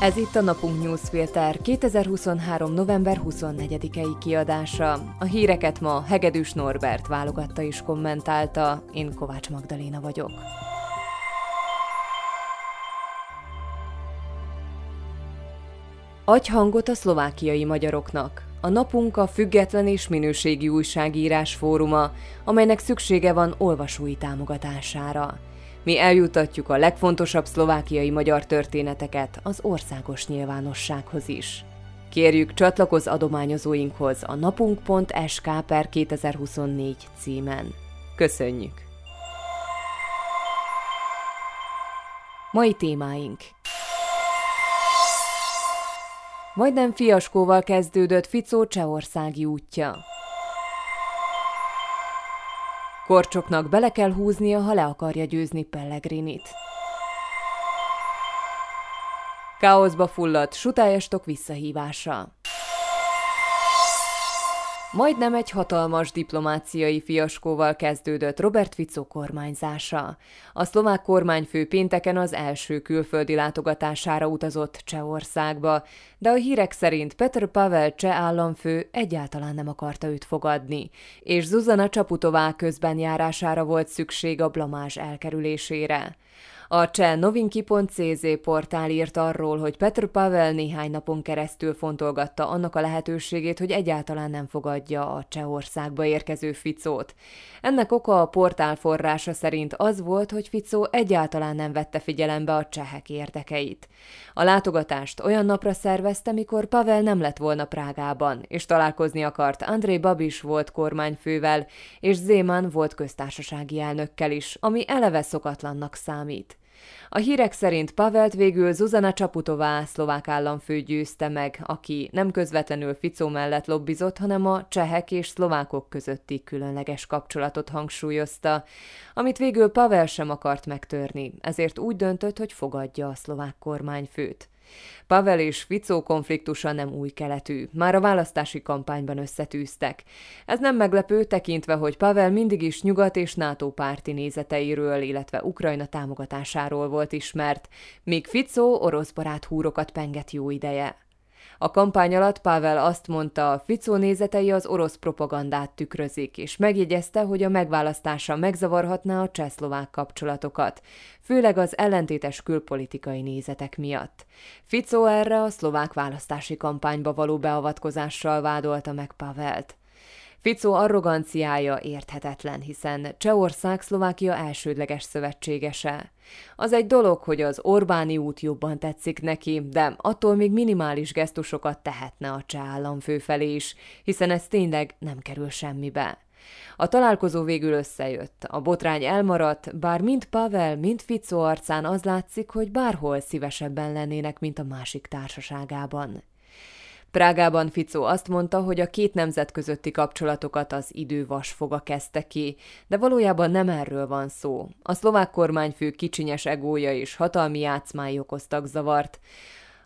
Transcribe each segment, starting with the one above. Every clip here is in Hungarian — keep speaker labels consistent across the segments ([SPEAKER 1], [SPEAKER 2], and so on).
[SPEAKER 1] Ez itt a Napunk Newsfilter 2023. november 24-i kiadása. A híreket ma Hegedűs Norbert válogatta és kommentálta, én Kovács Magdaléna vagyok. Adj hangot a szlovákiai magyaroknak. A napunk a független és minőségi újságírás fóruma, amelynek szüksége van olvasói támogatására. Mi eljutatjuk a legfontosabb szlovákiai magyar történeteket az országos nyilvánossághoz is. Kérjük csatlakoz adományozóinkhoz a napunk.sk per 2024 címen. Köszönjük! Mai témáink Majdnem fiaskóval kezdődött Ficó csehországi útja. Korcsoknak bele kell húznia, ha le akarja győzni Pellegrinit. Káoszba fulladt sutályestok visszahívása. Majdnem egy hatalmas diplomáciai fiaskóval kezdődött Robert Fico kormányzása. A szlovák kormányfő pénteken az első külföldi látogatására utazott Csehországba, de a hírek szerint Petr Pavel cseh államfő egyáltalán nem akarta őt fogadni, és Zuzana Csaputová közben járására volt szükség a blamás elkerülésére. A cseh novinki.cz portál írt arról, hogy Petr Pavel néhány napon keresztül fontolgatta annak a lehetőségét, hogy egyáltalán nem fogadja a Csehországba érkező Ficót. Ennek oka a portál forrása szerint az volt, hogy Ficó egyáltalán nem vette figyelembe a csehek érdekeit. A látogatást olyan napra szervezte, mikor Pavel nem lett volna Prágában, és találkozni akart André Babis volt kormányfővel, és Zéman volt köztársasági elnökkel is, ami eleve szokatlannak számít. A hírek szerint Pavelt végül Zuzana Csaputová, szlovák államfő győzte meg, aki nem közvetlenül Ficó mellett lobbizott, hanem a csehek és szlovákok közötti különleges kapcsolatot hangsúlyozta, amit végül Pavel sem akart megtörni, ezért úgy döntött, hogy fogadja a szlovák kormányfőt. Pavel és Ficó konfliktusa nem új keletű, már a választási kampányban összetűztek. Ez nem meglepő, tekintve, hogy Pavel mindig is nyugat és NATO párti nézeteiről, illetve Ukrajna támogatásáról volt ismert, míg Ficó orosz barát húrokat penget jó ideje. A kampány alatt Pavel azt mondta, Ficó nézetei az orosz propagandát tükrözik, és megjegyezte, hogy a megválasztása megzavarhatná a csehszlovák kapcsolatokat, főleg az ellentétes külpolitikai nézetek miatt. Ficó erre a szlovák választási kampányba való beavatkozással vádolta meg Pavelt. Ficó arroganciája érthetetlen, hiszen Csehország Szlovákia elsődleges szövetségese. Az egy dolog, hogy az Orbáni út jobban tetszik neki, de attól még minimális gesztusokat tehetne a cseh államfő felé is, hiszen ez tényleg nem kerül semmibe. A találkozó végül összejött. A botrány elmaradt, bár mind Pavel, mind Ficó arcán az látszik, hogy bárhol szívesebben lennének, mint a másik társaságában. Prágában Ficó azt mondta, hogy a két nemzet közötti kapcsolatokat az idő vasfoga kezdte ki, de valójában nem erről van szó. A szlovák kormányfő kicsinyes egója és hatalmi játszmái okoztak zavart.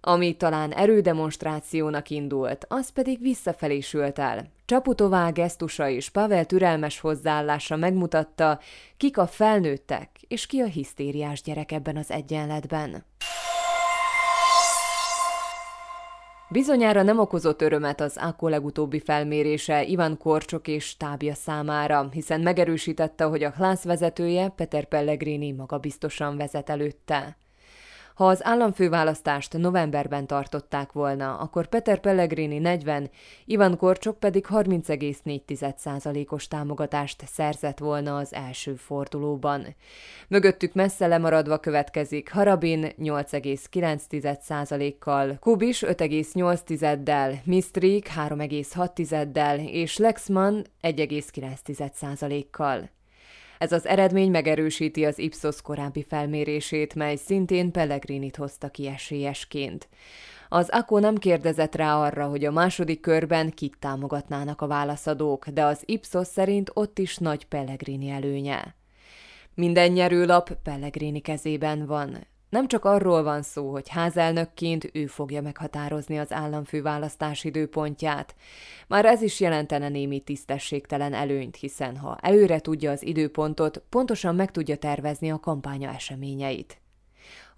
[SPEAKER 1] Ami talán erődemonstrációnak indult, az pedig visszafelé sült el. Csaputová gesztusa és Pavel türelmes hozzáállása megmutatta, kik a felnőttek, és ki a hisztériás gyerek ebben az egyenletben. Bizonyára nem okozott örömet az AKO legutóbbi felmérése Ivan Korcsok és tábja számára, hiszen megerősítette, hogy a klász vezetője Peter Pellegrini magabiztosan vezet előtte. Ha az államfőválasztást novemberben tartották volna, akkor Peter Pellegrini 40, Ivan Korcsok pedig 30,4%-os támogatást szerzett volna az első fordulóban. Mögöttük messze lemaradva következik Harabin 8,9%-kal, Kubis 5,8-del, Mistrik 3,6-del és Lexman 1,9%-kal. Ez az eredmény megerősíti az Ipsos korábbi felmérését, mely szintén Pellegrinit hozta ki esélyesként. Az AKO nem kérdezett rá arra, hogy a második körben kit támogatnának a válaszadók, de az Ipsos szerint ott is nagy Pellegrini előnye. Minden nyerőlap Pellegrini kezében van. Nem csak arról van szó, hogy házelnökként ő fogja meghatározni az államfő választás időpontját. Már ez is jelentene némi tisztességtelen előnyt, hiszen ha előre tudja az időpontot, pontosan meg tudja tervezni a kampánya eseményeit.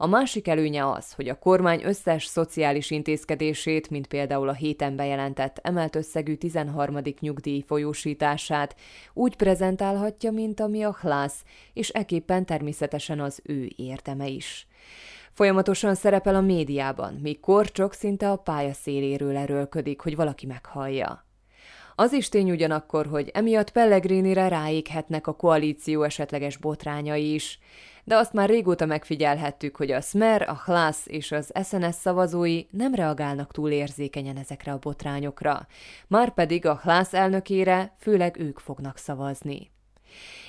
[SPEAKER 1] A másik előnye az, hogy a kormány összes szociális intézkedését, mint például a héten bejelentett emelt összegű 13. nyugdíj folyósítását úgy prezentálhatja, mint ami a hlász, és eképpen természetesen az ő érteme is. Folyamatosan szerepel a médiában, míg Korcsok szinte a pálya széléről erőlködik, hogy valaki meghallja. Az is tény ugyanakkor, hogy emiatt Pellegrinire ráéghetnek a koalíció esetleges botrányai is, de azt már régóta megfigyelhettük, hogy a Smer, a Hlász és az SNS szavazói nem reagálnak túl érzékenyen ezekre a botrányokra, már pedig a Hlász elnökére főleg ők fognak szavazni.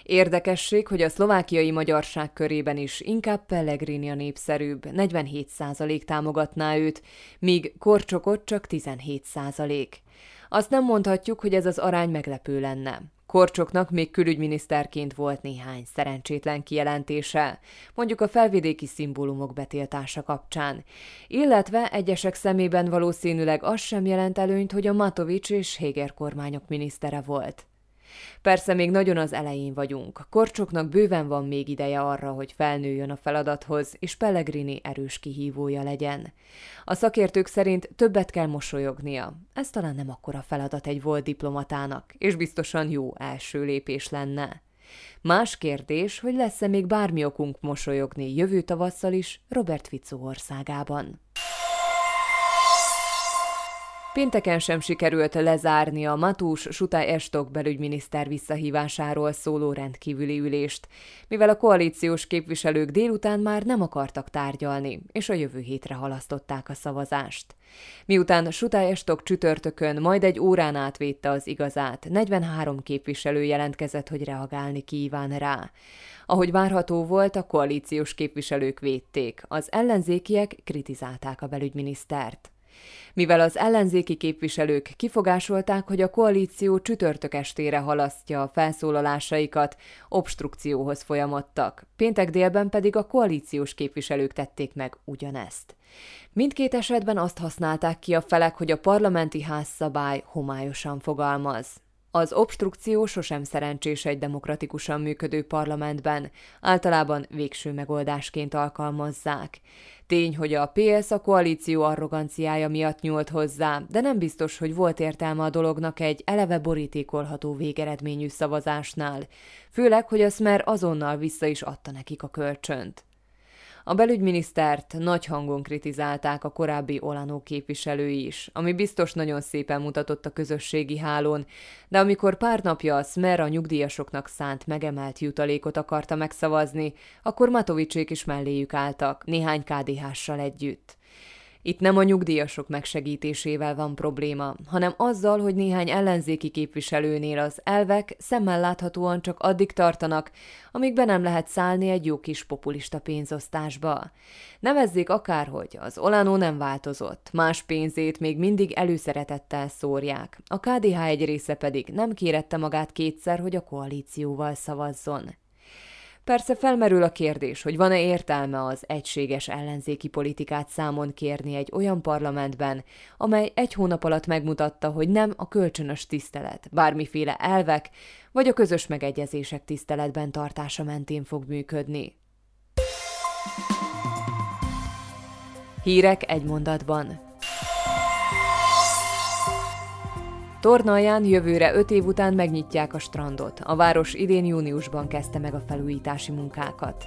[SPEAKER 1] Érdekesség, hogy a szlovákiai magyarság körében is inkább Pellegrini a népszerűbb, 47% támogatná őt, míg Korcsokot csak 17%. Azt nem mondhatjuk, hogy ez az arány meglepő lenne. Korcsoknak még külügyminiszterként volt néhány szerencsétlen kijelentése, mondjuk a felvidéki szimbólumok betiltása kapcsán, illetve egyesek szemében valószínűleg az sem jelent előnyt, hogy a Matovics és Héger kormányok minisztere volt. Persze még nagyon az elején vagyunk. Korcsoknak bőven van még ideje arra, hogy felnőjön a feladathoz, és Pellegrini erős kihívója legyen. A szakértők szerint többet kell mosolyognia. Ez talán nem akkora feladat egy volt diplomatának, és biztosan jó első lépés lenne. Más kérdés, hogy lesz-e még bármi okunk mosolyogni jövő tavasszal is Robert Fico országában. Pénteken sem sikerült lezárni a Matús Sutály Estok belügyminiszter visszahívásáról szóló rendkívüli ülést, mivel a koalíciós képviselők délután már nem akartak tárgyalni, és a jövő hétre halasztották a szavazást. Miután Sutály Estok csütörtökön majd egy órán átvédte az igazát, 43 képviselő jelentkezett, hogy reagálni kíván rá. Ahogy várható volt, a koalíciós képviselők védték, az ellenzékiek kritizálták a belügyminisztert mivel az ellenzéki képviselők kifogásolták, hogy a koalíció csütörtök estére halasztja a felszólalásaikat, obstrukcióhoz folyamodtak. Péntek délben pedig a koalíciós képviselők tették meg ugyanezt. Mindkét esetben azt használták ki a felek, hogy a parlamenti házszabály homályosan fogalmaz. Az obstrukció sosem szerencsés egy demokratikusan működő parlamentben, általában végső megoldásként alkalmazzák. Tény, hogy a PS a koalíció arroganciája miatt nyúlt hozzá, de nem biztos, hogy volt értelme a dolognak egy eleve borítékolható végeredményű szavazásnál, főleg, hogy a Smer azonnal vissza is adta nekik a kölcsönt. A belügyminisztert nagy hangon kritizálták a korábbi Olano képviselői is, ami biztos nagyon szépen mutatott a közösségi hálón, de amikor pár napja a Smer a nyugdíjasoknak szánt megemelt jutalékot akarta megszavazni, akkor Matovicsék is melléjük álltak, néhány KDH-ssal együtt. Itt nem a nyugdíjasok megsegítésével van probléma, hanem azzal, hogy néhány ellenzéki képviselőnél az elvek szemmel láthatóan csak addig tartanak, amíg be nem lehet szállni egy jó kis populista pénzosztásba. Nevezzék akárhogy, az Olano nem változott, más pénzét még mindig előszeretettel szórják, a KDH egy része pedig nem kérette magát kétszer, hogy a koalícióval szavazzon. Persze felmerül a kérdés, hogy van-e értelme az egységes ellenzéki politikát számon kérni egy olyan parlamentben, amely egy hónap alatt megmutatta, hogy nem a kölcsönös tisztelet, bármiféle elvek vagy a közös megegyezések tiszteletben tartása mentén fog működni. Hírek egy mondatban. Tornalján jövőre öt év után megnyitják a strandot. A város idén júniusban kezdte meg a felújítási munkákat.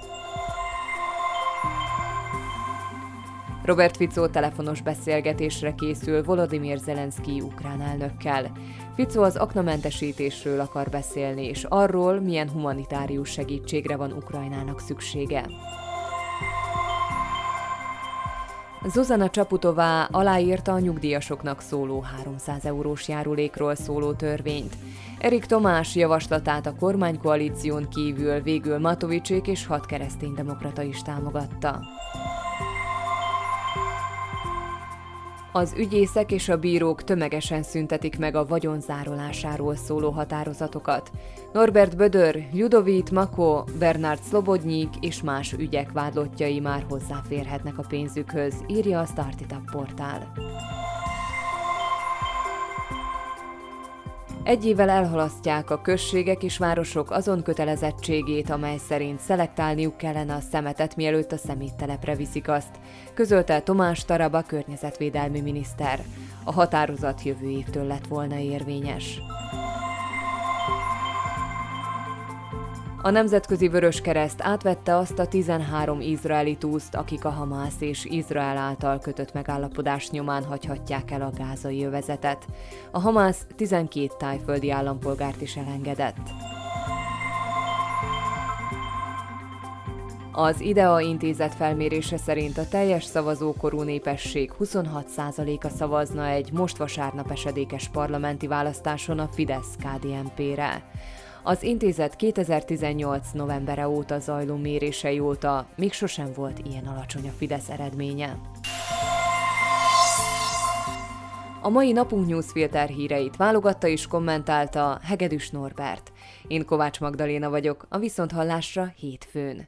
[SPEAKER 1] Robert Fico telefonos beszélgetésre készül Volodymyr Zelenszky ukrán elnökkel. Fico az aknamentesítésről akar beszélni, és arról, milyen humanitárius segítségre van Ukrajnának szüksége. Zuzana Csaputová aláírta a nyugdíjasoknak szóló 300 eurós járulékról szóló törvényt. Erik Tomás javaslatát a kormánykoalíción kívül végül Matovicsék és hat kereszténydemokrata is támogatta. Az ügyészek és a bírók tömegesen szüntetik meg a vagyonzárolásáról szóló határozatokat. Norbert Bödör, Judovit Mako, Bernard Szlobodnyik és más ügyek vádlottjai már hozzáférhetnek a pénzükhöz, írja a Startup portál. Egy évvel elhalasztják a községek és városok azon kötelezettségét, amely szerint szelektálniuk kellene a szemetet, mielőtt a szeméttelepre viszik azt, közölte Tomás Taraba környezetvédelmi miniszter. A határozat jövő évtől lett volna érvényes. A Nemzetközi Vörös Kereszt átvette azt a 13 izraeli túszt, akik a Hamász és Izrael által kötött megállapodás nyomán hagyhatják el a gázai övezetet. A Hamász 12 tájföldi állampolgárt is elengedett. Az IDEA intézet felmérése szerint a teljes szavazókorú népesség 26%-a szavazna egy most vasárnap esedékes parlamenti választáson a Fidesz-KDNP-re. Az intézet 2018. novembere óta zajló mérései óta még sosem volt ilyen alacsony a Fidesz eredménye. A mai napunk newsfilter híreit válogatta és kommentálta Hegedűs Norbert. Én Kovács Magdaléna vagyok, a Viszonthallásra hétfőn.